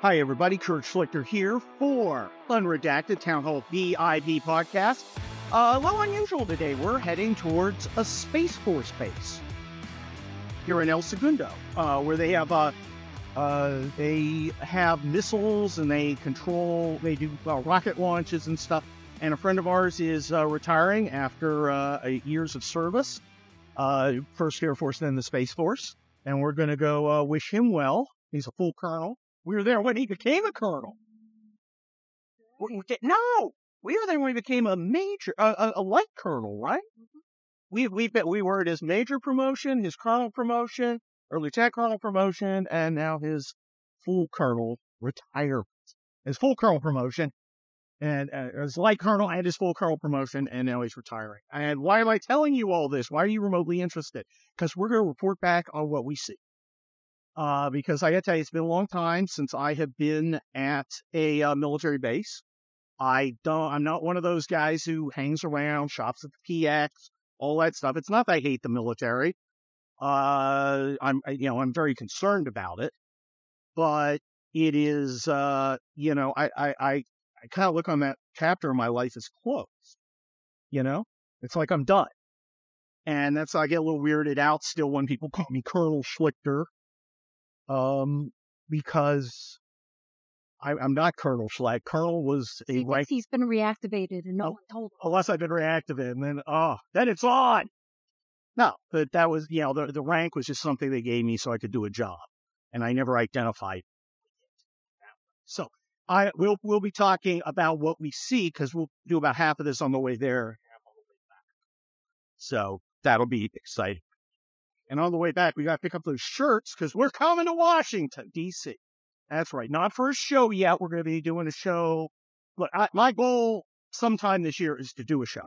Hi, everybody. Kurt Schlichter here for Unredacted Town Hall VIP podcast. Uh, a little unusual today. We're heading towards a Space Force base here in El Segundo, uh, where they have uh, uh, they have missiles and they control. They do rocket launches and stuff. And a friend of ours is uh, retiring after uh, years of service, uh, first Air Force, then the Space Force. And we're going to go wish him well. He's a full colonel. We were there when he became a colonel. We- we- No, we were there when he became a major, a, a, a light colonel, right? We we been- we were at his major promotion, his colonel promotion, early lieutenant colonel promotion, and now his full colonel retirement. His full colonel promotion, and uh, his light colonel and his full colonel promotion, and now he's retiring. And why am I telling you all this? Why are you remotely interested? Because we're going to report back on what we see. Uh, because I got to tell you, it's been a long time since I have been at a uh, military base. I don't. I'm not one of those guys who hangs around, shops at the PX, all that stuff. It's not that I hate the military. Uh, I'm, you know, I'm very concerned about it, but it is, uh, you know, I, I, I, I kind of look on that chapter of my life as closed. You know, it's like I'm done, and that's I get a little weirded out still when people call me Colonel Schlichter, um, because I, I'm not Colonel Schleck. Colonel was a Because he's been reactivated and no Oh. one told him. unless I've been reactivated, and then oh, then it's on. No, but that was you know the the rank was just something they gave me so I could do a job, and I never identified. So I we'll, we'll be talking about what we see because we'll do about half of this on the way there, half on the way back. So that'll be exciting. And on the way back, we got to pick up those shirts because we're coming to Washington D.C. That's right, not for a show yet. We're going to be doing a show. Look, I, my goal sometime this year is to do a show.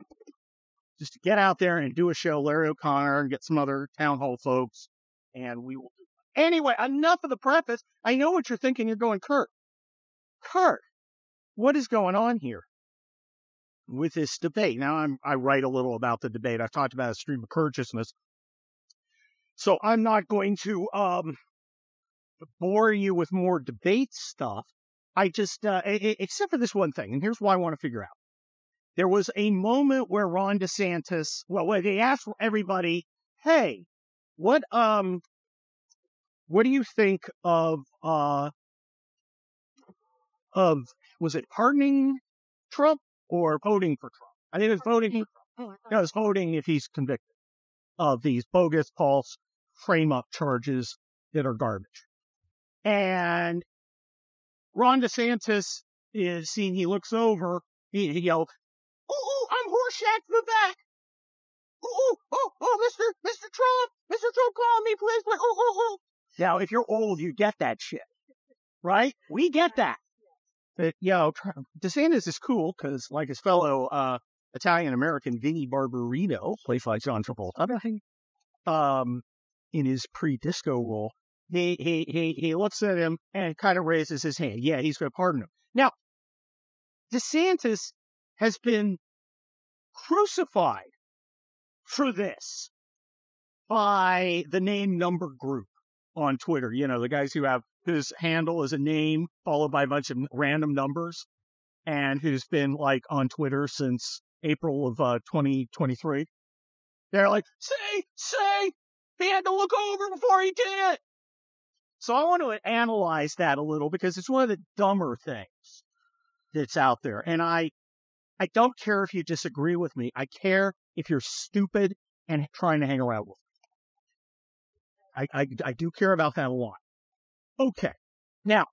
Just to get out there and do a show, Larry O'Connor and get some other town hall folks, and we will. Anyway, enough of the preface. I know what you're thinking. You're going, Kurt. Kurt, what is going on here with this debate? Now, I'm, I write a little about the debate. I've talked about a stream of consciousness. So I'm not going to um, bore you with more debate stuff. I just, uh, except for this one thing, and here's what I want to figure out. There was a moment where Ron DeSantis, well, where they asked everybody, "Hey, what um, what do you think of uh, of was it pardoning Trump or voting for Trump? I think it was voting. For, Oh, I thought- no, it's voting if he's convicted of these bogus, false, frame up charges that are garbage. And Ron DeSantis is seen, he looks over, he, he yelled, Oh, oh, I'm Horshack the back. Oh, oh, oh, oh, Mr. Mr. Trump, Mr. Trump, call me, please. please. Oh, oh, oh. Now, if you're old, you get that shit, right? We get that. But, know, DeSantis is cool because, like his fellow uh, Italian American Vinnie Barbarino, played by John Travolta, um, in his pre-disco role, he he he he looks at him and kind of raises his hand. Yeah, he's going to pardon him. Now, DeSantis has been crucified for this by the name number group on Twitter. You know, the guys who have whose handle is a name followed by a bunch of random numbers, and who's been like on Twitter since April of uh, 2023. They're like, say, say, he had to look over before he did it. So I want to analyze that a little because it's one of the dumber things that's out there. And I, I don't care if you disagree with me. I care if you're stupid and trying to hang around with me. I, I, I do care about that a lot. Okay. Now,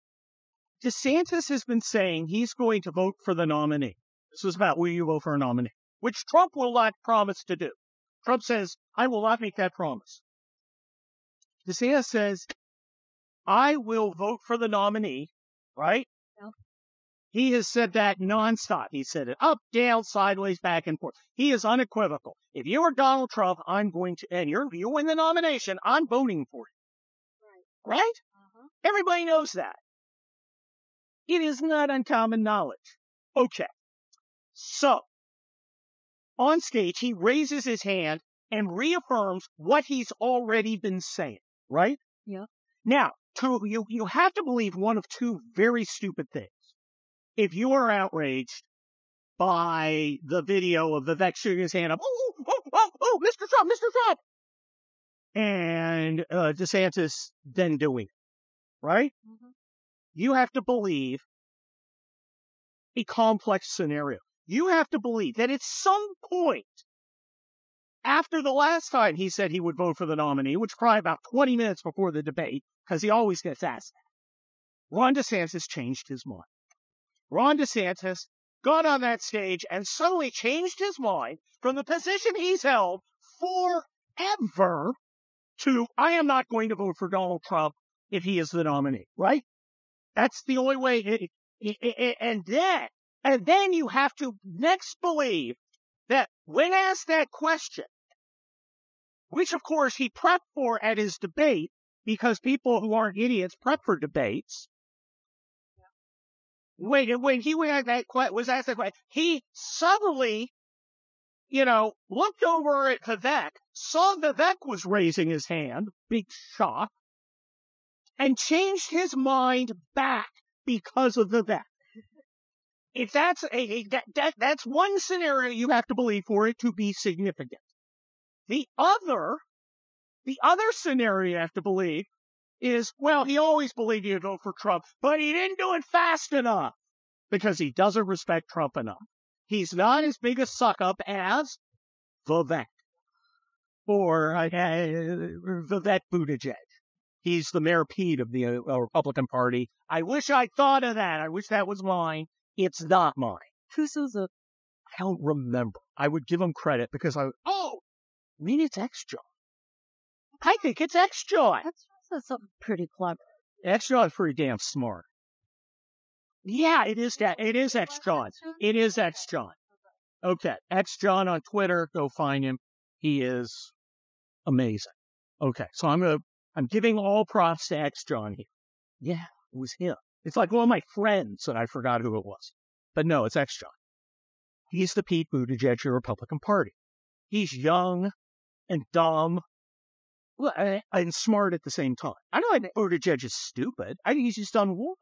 DeSantis has been saying he's going to vote for the nominee. This was about will you vote for a nominee, which Trump will not promise to do. Trump says, I will not make that promise. DeSantis says, I will vote for the nominee, right? He has said that nonstop. He said it up, down, sideways, back and forth. He is unequivocal. If you are Donald Trump, I'm going to, and you're, you win the nomination, I'm voting for you. Right? Uh-huh. Everybody knows that. It is not uncommon knowledge. Okay. So, on stage, he raises his hand and reaffirms what he's already been saying, right? Yeah. Now, two, you, you have to believe one of two very stupid things. If you are outraged by the video of Vivek shooting his hand up, oh, oh, oh, oh, Mr. Trump, Mr. Trump, and uh, DeSantis then doing it, right? Mhm. You have to believe a complex scenario. You have to believe that at some point after the last time he said he would vote for the nominee, which probably about 20 minutes before the debate, because he always gets asked that, Ron DeSantis changed his mind. Ron DeSantis got on that stage and suddenly changed his mind from the position he's held forever to, I am not going to vote for Donald Trump if he is the nominee, right? That's the only way. It, it, it, and then, and then you have to next believe that when asked that question, which of course he prepped for at his debate, because people who aren't idiots prep for debates. When, when he was asked that, que- was asked that question, he suddenly, you know, looked over at Vivek, saw Vivek was raising his hand, big shock, and changed his mind back because of Vivek. If that's a, a that, that that's one scenario you have to believe for it to be significant. The other, the other scenario you have to believe is, well, he always believed he'd vote for Trump, but he didn't do it fast enough because he doesn't respect Trump enough. He's not as big a suck up as Vivek or uh, Vivek Buttigieg. He's the Mayor Pete of the uh, Republican Party. I wish I'd thought of that. I wish that was mine. It's not mine. Is it? I don't remember. I would give him credit because I, oh, maybe it's X John. I think it's X John. That's something pretty clever. X John's pretty damn smart. Yeah, it is that. It is X John. It is X John. Okay, X John on Twitter. Go find him. He is amazing. Okay, so I'm gonna I'm giving all props to X John here. Yeah, it was him. It's like one of my friends, and I forgot who it was. But no, it's X John. He's the Pete Buttigieg of the Republican Party. He's young and dumb uh, and smart at the same time. I don't think Buttigieg is stupid. I think he's just unwise.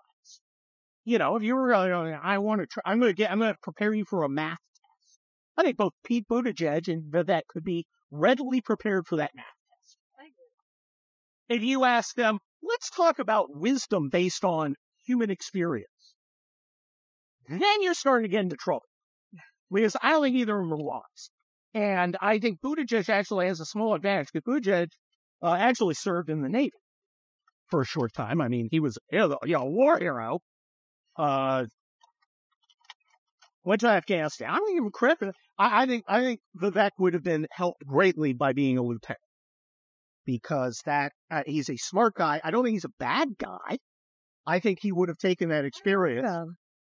You know, if you were, uh, I want to try, I'm going to get, I'm going to prepare you for a math test. I think both Pete Buttigieg and Vivek could be readily prepared for that math test. If you ask them, let's talk about wisdom based on human experience, then you're starting to get into trouble. Because I don't think either of them are wise. And I think Buttigieg actually has a small advantage because Buttigieg uh, actually served in the Navy for a short time. I mean, he was you know, a war hero. Uh, went to Afghanistan. I don't give him credit. I, I think I think Vivek would have been helped greatly by being a lieutenant because that uh, he's a smart guy. I don't think he's a bad guy. I think he would have taken that experience. Yeah.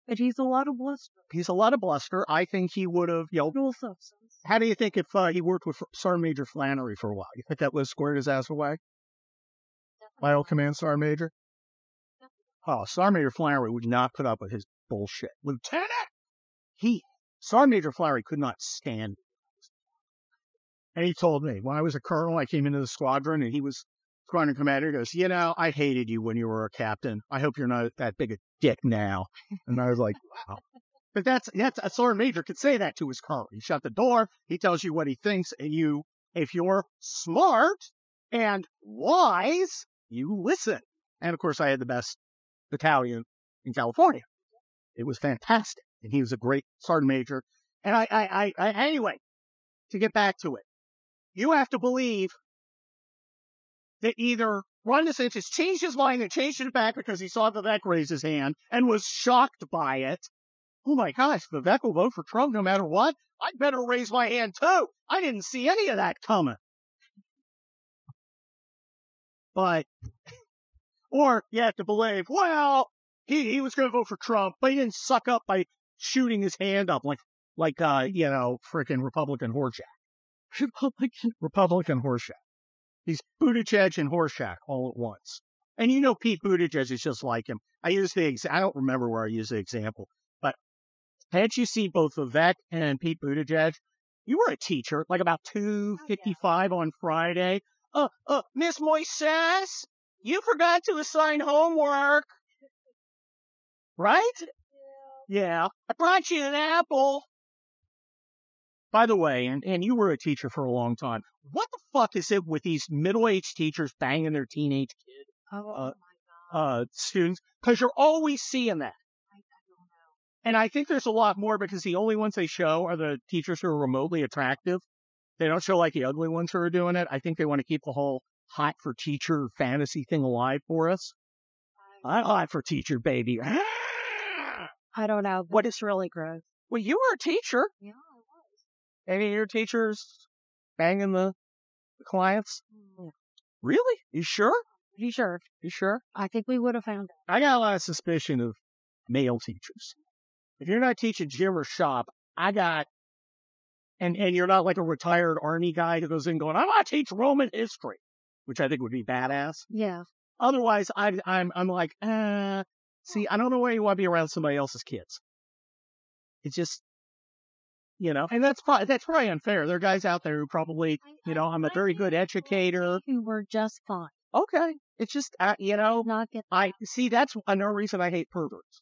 But he's a lot of bluster. He's a lot of bluster. I think he would have, you know. How do you think if uh, he worked with Sergeant Major Flannery for a while? You think that would have squared his ass away? My old command sergeant major? Oh, Sergeant Major Flannery would not put up with his bullshit. Lieutenant! He, Sergeant Major Flannery could not stand. And he told me, when I was a colonel, I came into the squadron and he was squadron commander. He goes, you know, I hated you when you were a captain. I hope you're not that big a dick now. And I was like, wow. But that's, that's, a sergeant major could say that to his colonel. He shut the door. He tells you what he thinks. And you, if you're smart and wise, you listen. And of course, I had the best battalion in California. It was fantastic. And he was a great sergeant major. And I, I, I, I, anyway, to get back to it, you have to believe that either Ron DeSantis changed his mind and changed it back because he saw Vivek raise his hand and was shocked by it. Oh my gosh, Vivek will vote for Trump no matter what. I'd better raise my hand too. I didn't see any of that coming. But, or you have to believe, well, he, he was going to vote for Trump, but he didn't suck up by shooting his hand up like, like, uh, you know, freaking Republican Horshack. Republican, Republican Horshack. He's Buttigieg and Horshack all at once. And you know Pete Buttigieg is just like him. I use the ex- I don't remember where I used the example, had you seen both Vivek and Pete Buttigieg, you were a teacher, like about two fifty five on Friday. Uh, uh, Miss Moises, You forgot to assign homework. Right? Yeah. I brought you an apple. By the way, and, and you were a teacher for a long time. What the fuck is it with these middle aged teachers banging their teenage kid Oh, Uh, uh, students? Because you're always seeing that. And I think there's a lot more because the only ones they show are the teachers who are remotely attractive. They don't show like the ugly ones who are doing it. I think they want to keep the whole hot for teacher fantasy thing alive for us. I'm hot for teacher, baby. I don't know. What is really gross? well, you were a teacher. Yeah, I was. Any of your teachers banging the, the clients? Mm, yeah. Really? You sure? Pretty sure. You sure? I think we would have found out. I got a lot of suspicion of male teachers. If you're not teaching gym or shop, I got, and and you're not like a retired army guy who goes in going, I want to teach Roman history, which I think would be badass. Yeah. Otherwise, I, I'm I'm like, uh, see, I don't know why you want to be around somebody else's kids. It's just, you know, and that's probably that's probably unfair. There are guys out there who probably, you know, I'm a very good educator. Who were just fine. Okay, it's just, uh, you know, Not get. I see. That's another reason I hate perverts.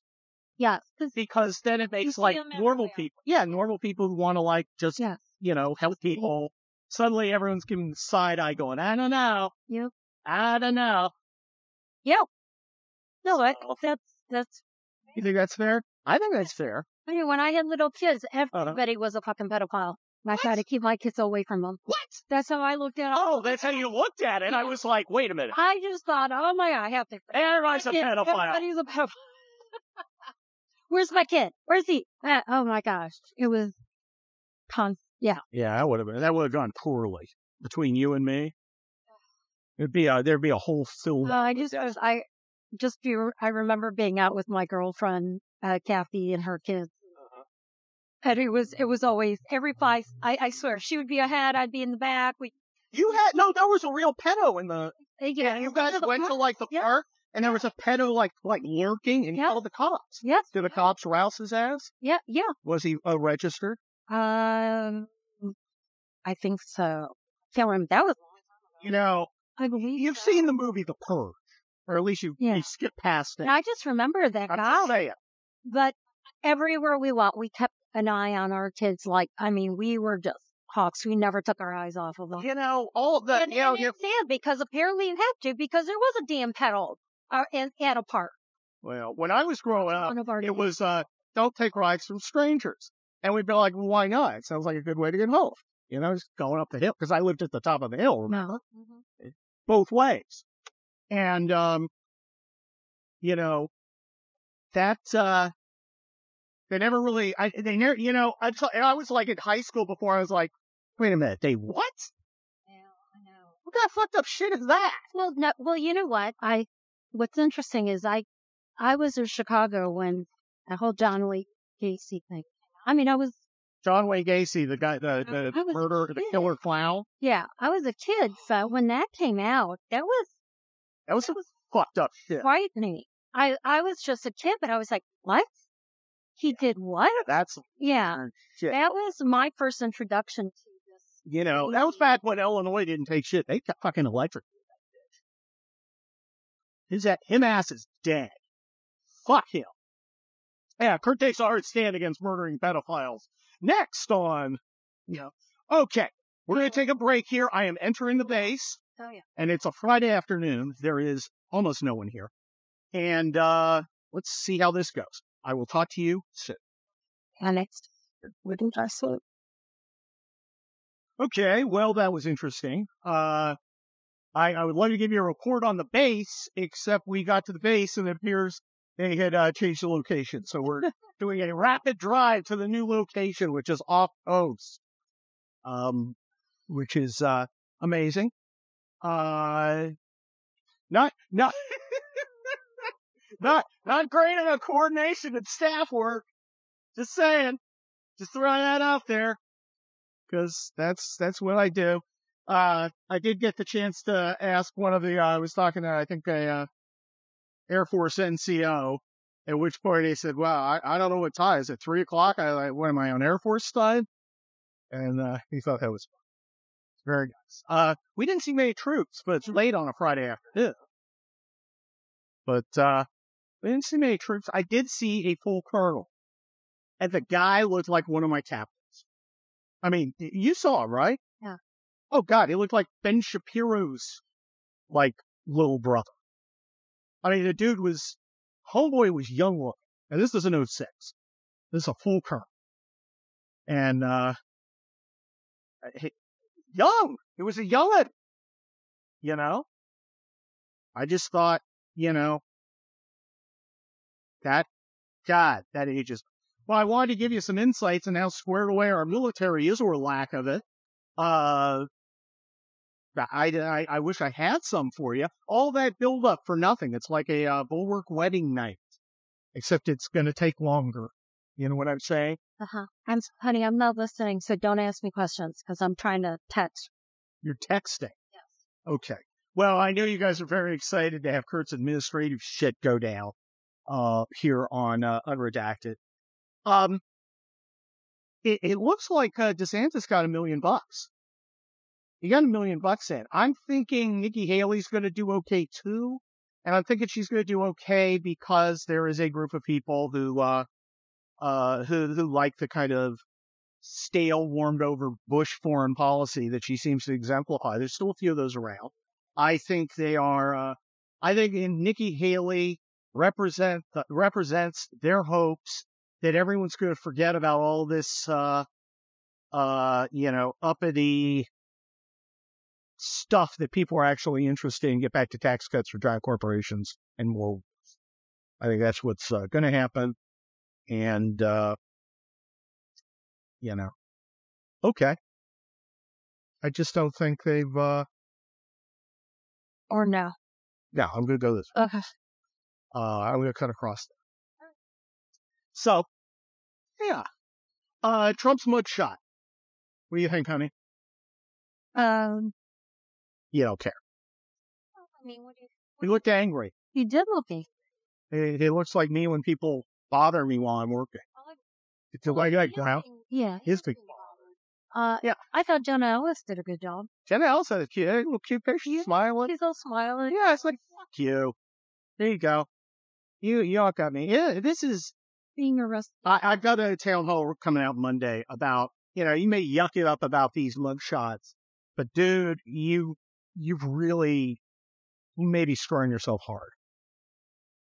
Yes. Because then it makes like normal people. Yeah, normal people who want to like just yes. you know help people. Suddenly, everyone's giving the side eye, going, "I don't know, Yep. I don't know." Yep. No, that, that's that's. You think that's fair? I think that's fair. I mean, when I had little kids, Uh-huh. everybody was a fucking pedophile. And I What? tried to keep my kids away from them. What? That's how I looked at it. Oh, that's how you looked at it. I was like, wait a minute, I just thought, oh my god, I have to. everybody's a Yeah, pedophile. Everybody's a pedophile. Where's my kid? Where's he? Uh, oh my gosh, it was con. Yeah, Yeah, that would have been that would have gone poorly between you and me. It'd be a there'd be a whole film. uh, I just was I just do. I remember being out with my girlfriend uh, Kathy and her kids, Uh-huh. and it was it was always every five. I, I swear she would be ahead, I'd be in the back. We you had no, there was a real pedo in the. Yeah, you guys went to like the Yeah. park, and there was a pedo like like lurking, and he Yeah. called the cops. Yes, Did the cops rouse his ass? yeah, yeah. Was he uh, registered? Um, I think so. Can't remember. That was. You know, I believe you've so. seen the movie The Purge, or at least you, Yeah. you skipped past it. And I just remember that I'm guy. saying. But everywhere we went, we kept an eye on our kids. Like, I mean, we were just hawks. We never took our eyes off of them. You know, all the and, you know, and you, it's sad because apparently you have to because there was a damn pedal uh, in, at a park. well, when I was growing up, it was uh, don't take rides from strangers, and we'd be like, well, why not? It sounds like a good way to get home. You know, just going up the hill because I lived at the top of the hill. Remember? no. both ways. And um you know that uh they never really I they never you know I was like in high school before I was like wait a minute they what Yeah, I know. what kind of fucked up shit is that Well, no, well, you know what? I what's interesting is I I was in Chicago when the whole John Wayne Gacy thing. I mean, I was John Wayne Gacy the guy the, the murderer the killer clown yeah, I was a kid, so when that came out, that was that was some fucked up shit frightening. I I was just a kid, but I was like, what? He did what? that's Yeah, shit that was my first introduction to this. you know that was back when Illinois didn't take shit they got fucking electric his that him ass is dead Fuck him. Yeah, Kurt takes a hard stand against murdering pedophiles. Next on, you know, okay, we're going to take a break here. I am entering the base, Oh yeah. and it's a Friday afternoon. There is almost no one here. And uh let's see how this goes. I will talk to you soon. And next, did I say? Okay, well, that was interesting. Uh, I, I would love to give you a report on the base, except we got to the base and it appears they had uh, changed the location. So we're doing a rapid drive to the new location, which is off coast, um, which is uh, amazing. Uh, not not not not great at a coordination and staff work. Just saying, just throwing that out there because that's that's what I do. Uh, I did get the chance to ask one of the. Uh, I was talking to I think a uh, Air Force NCO, at which point he said, "Well, I, I don't know what time is it. Three o'clock? I like, what am I on Air Force time?" And uh, he thought that was fun. very nice. Uh, we didn't see many troops, but it's late on a Friday afternoon. But uh, we didn't see many troops. I did see a full colonel, and the guy looked like one of my captains. I mean, you saw him, right? Oh God, he looked like Ben Shapiro's like little brother. I mean, the dude was homeboy was young looking, and this is an 06. This is a full colonel, and uh, he, young. It was a young, you know. I just thought, you know, that God, that ages. Well, I wanted to give you some insights on how squared away our military is, or lack of it. Uh, I, I, I wish I had some for you. All that build up for nothing. It's like a uh, bulwark wedding night, except it's going to take longer. You know what I'm saying? Uh huh. I'm honey. I'm not listening, so don't ask me questions because I'm trying to text. You're texting. Yes. Okay. Well, I know you guys are very excited to have Kurt's administrative shit go down uh, here on uh, Unredacted. Um, it, it looks like uh, DeSantis got a million bucks. He got a million bucks in. I'm thinking Nikki Haley's going to do okay too. And I'm thinking she's going to do okay because there is a group of people who, uh, uh, who, who like the kind of stale, warmed over Bush foreign policy that she seems to exemplify. There's still a few of those around. I think they are, uh, I think in Nikki Haley represent, represents their hopes that everyone's going to forget about all this, uh, uh, you know, uppity stuff that people are actually interested in, get back to tax cuts for giant corporations and more. I think that's what's uh, going to happen. And, uh, you know, okay. I just don't think they've, uh, Or no. no, I'm going to go this way. Okay. Uh, I'm going to cut across there. So, yeah. Uh, Trump's mugshot. What do you think, honey? Um. You don't care. I mean, what do you? He looked angry. He did look angry. He, he looks like me when people bother me while I'm working. It's like, like now. Yeah. His big Uh, Yeah. I thought Jenna Ellis did a good job. Jenna Ellis had a cute, a little cute picture, Yeah. smiling. She's all smiling. Yeah, it's like, fuck you. There you go. You, you all got me. Yeah, this is, Being arrested. I, I've got a town hall coming out Monday about, you know, you may yuck it up about these mug shots, but dude, you, you've really, you may be screwing yourself hard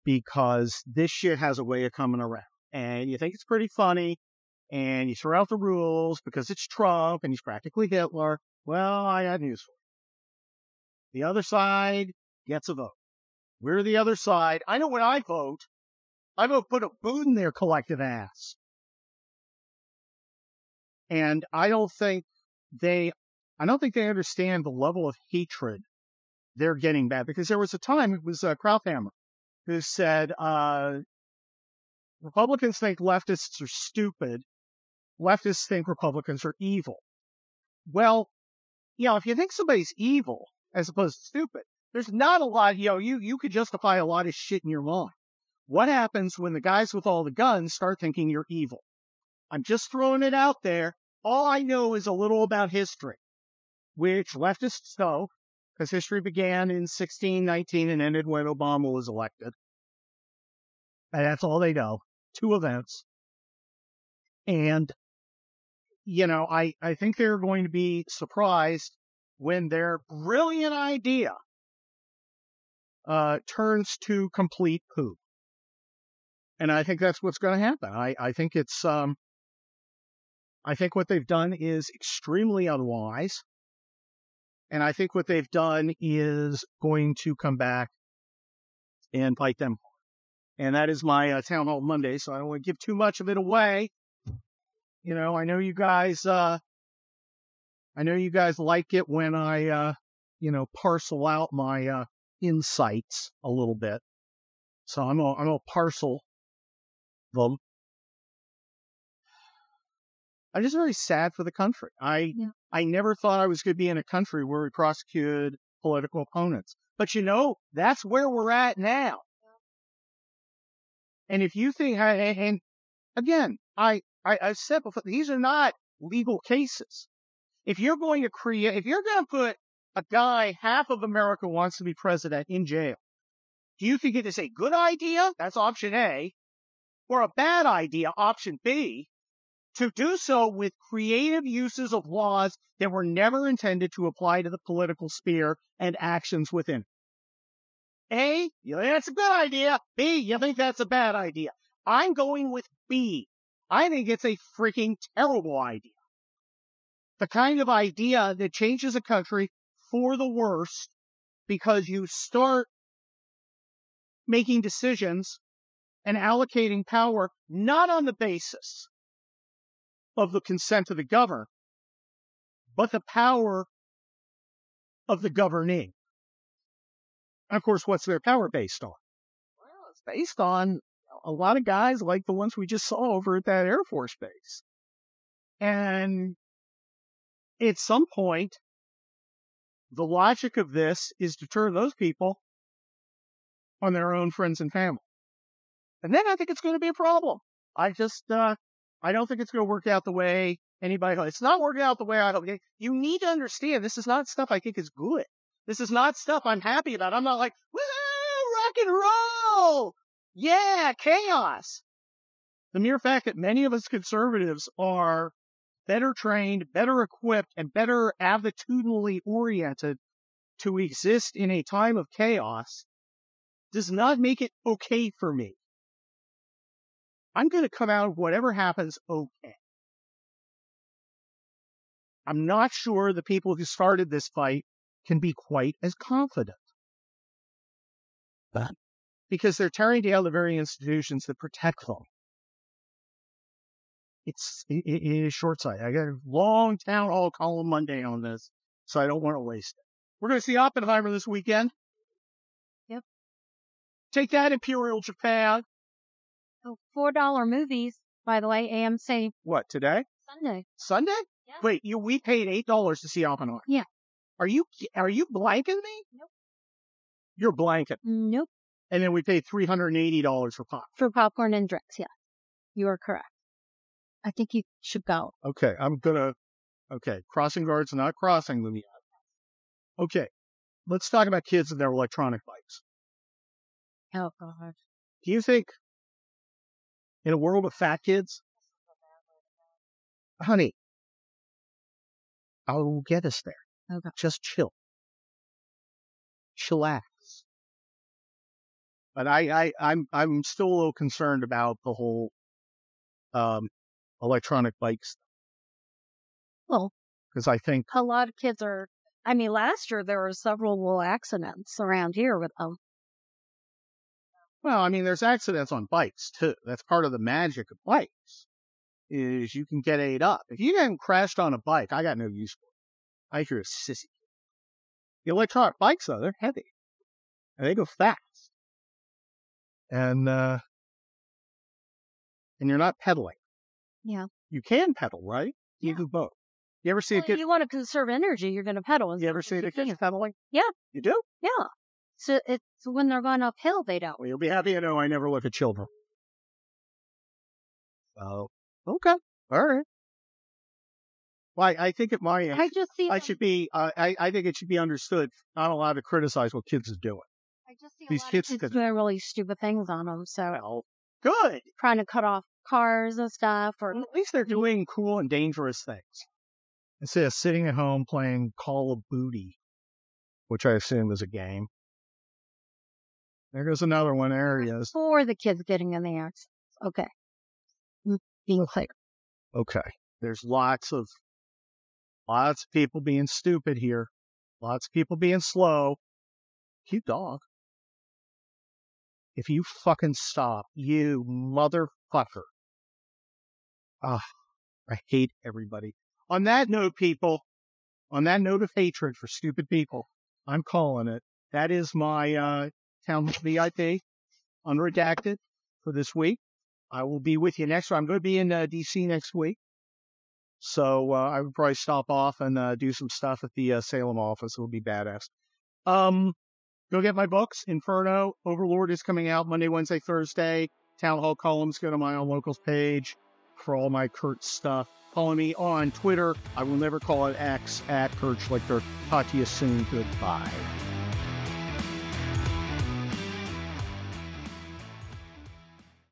because this shit has a way of coming around and you think it's pretty funny and you throw out the rules because it's Trump and he's practically Hitler. Well, I got news for you. The other side gets a vote. We're the other side. I know when I vote, I vote put a boot in their collective ass. And I don't think they, I don't think they understand the level of hatred they're getting back because there was a time it was uh, Krauthammer who said, uh, Republicans think leftists are stupid. Leftists think Republicans are evil. Well, you know, if you think somebody's evil as opposed to stupid, there's not a lot, you know, you, you could justify a lot of shit in your mind. What happens when the guys with all the guns start thinking you're evil? I'm just throwing it out there. All I know is a little about history, which leftists know, because history began in 1619 and ended when Obama was elected. And that's all they know. Two events. And, you know, I, I think they're going to be surprised when their brilliant idea uh, turns to complete poo. And I think that's what's going to happen. I, I think it's, um, I think what they've done is extremely unwise. And I think what they've done is going to come back and bite them. And that is my uh, town hall Monday. So I don't want to give too much of it away. You know, I know you guys, uh, I know you guys like it when I, uh, you know, parcel out my, uh, insights a little bit. So I'm gonna, I'm gonna parcel them. I'm just very sad for the country. I Yeah. I never thought I was going to be in a country where we prosecuted political opponents. But you know, that's where we're at now. And if you think, and, and again, I, I I said before, these are not legal cases. If you're going to create, if you're going to put a guy half of America wants to be president in jail, Do you think it is a good idea? That's option A. Or a bad idea, option B, to do so with creative uses of laws that were never intended to apply to the political sphere and actions within. A, you think that's a good idea. B, you think that's a bad idea. I'm going with B. I think it's a freaking terrible idea. The kind of idea that changes a country for the worst because you start making decisions and allocating power not on the basis of the consent of the governed, but the power of the governing. And of course, what's their power based on? Well, it's based on a lot of guys like the ones we just saw over at that Air Force base. And at some point, the logic of this is to turn those people on their own friends and family. And then I think it's going to be a problem. I just, uh, I don't think it's going to work out the way anybody, it's not working out the way I hope. You need to understand this is not stuff I think is good. This is not stuff I'm happy about. I'm not like, woo, rock and roll. Yeah, chaos. The mere fact that many of us conservatives are better trained, better equipped, and better attitudinally oriented to exist in a time of chaos does not make it okay for me. I'm going to come out of whatever happens okay. I'm not sure the people who started this fight can be quite as confident. But because they're tearing down the very institutions that protect them. It's it, it is short sighted. I got a long town hall column Monday on this, so I don't want to waste it. We're going to see Oppenheimer this weekend. Yep. Take that, Imperial Japan. Oh, four dollar movies, by the way. AMC. What today? Sunday. Sunday? Yeah. Wait, you we paid eight dollars to see Oppenheimer. Yeah. Are you are you blanking me? Nope. You're blanking. Nope. And then we paid three hundred and eighty dollars for pop. For popcorn and drinks, yeah. You are correct. I think you should go. Okay, I'm gonna. Okay, crossing guards not crossing them yet. Okay, let's talk about kids and their electronic bikes. Oh God. Do you think, in a world of fat kids, honey, I'll get us there. Okay. Just chill, chillax. But I, I, I'm, I'm still a little concerned about the whole um, electronic bikes Well, because I think a lot of kids are. I mean, last year there were several little accidents around here with them. Well, I mean, there's accidents on bikes too. That's part of the magic of bikes. Is you can get ate up. If you hadn't crashed on a bike, I got no use for it. I you're a sissy. The electronic bikes, though, they're heavy. And they go fast. And uh and you're not pedaling. Yeah. You can pedal, right? You Yeah. do both. You ever see Well, a kid if you want to conserve energy, you're going to pedal. you ever see a kid pedaling? Yeah. You do? Yeah. So it's when they're going uphill, they don't. Well, you'll be happy to know I never look at children. So, okay. All right. Well, I, I think at my age, I just see. I should be, uh, I, I think it should be understood, not allowed to criticize what kids are doing. I just see a these lot kids of kids doing really stupid things on them. So Well, good. trying to cut off cars and stuff, or At least they're doing cool and dangerous things. Instead of sitting at home playing Call of Booty, which I assume is a game. There goes another one. There he is. for the kids getting in the accidents. Okay. Mm, Being clear. Okay. There's lots of lots of people being stupid here. Lots of people being slow. Cute dog. If you fucking stop, you motherfucker. Ah, I hate everybody. On that note, people, on that note of hatred for stupid people, I'm calling it. That is my uh town VIP unredacted for this week. I will be with you next. I'm going to be in uh, DC next week. So uh, I would probably stop off and uh, do some stuff at the uh, Salem office. It'll be badass. Um, go get my books. Inferno, Overlord is coming out Monday, Wednesday, Thursday. Town Hall columns. Go to my own locals page for all my Kurt stuff. Follow me on Twitter. I will never call it X at Kurt Schlichter. Talk to you soon. Goodbye.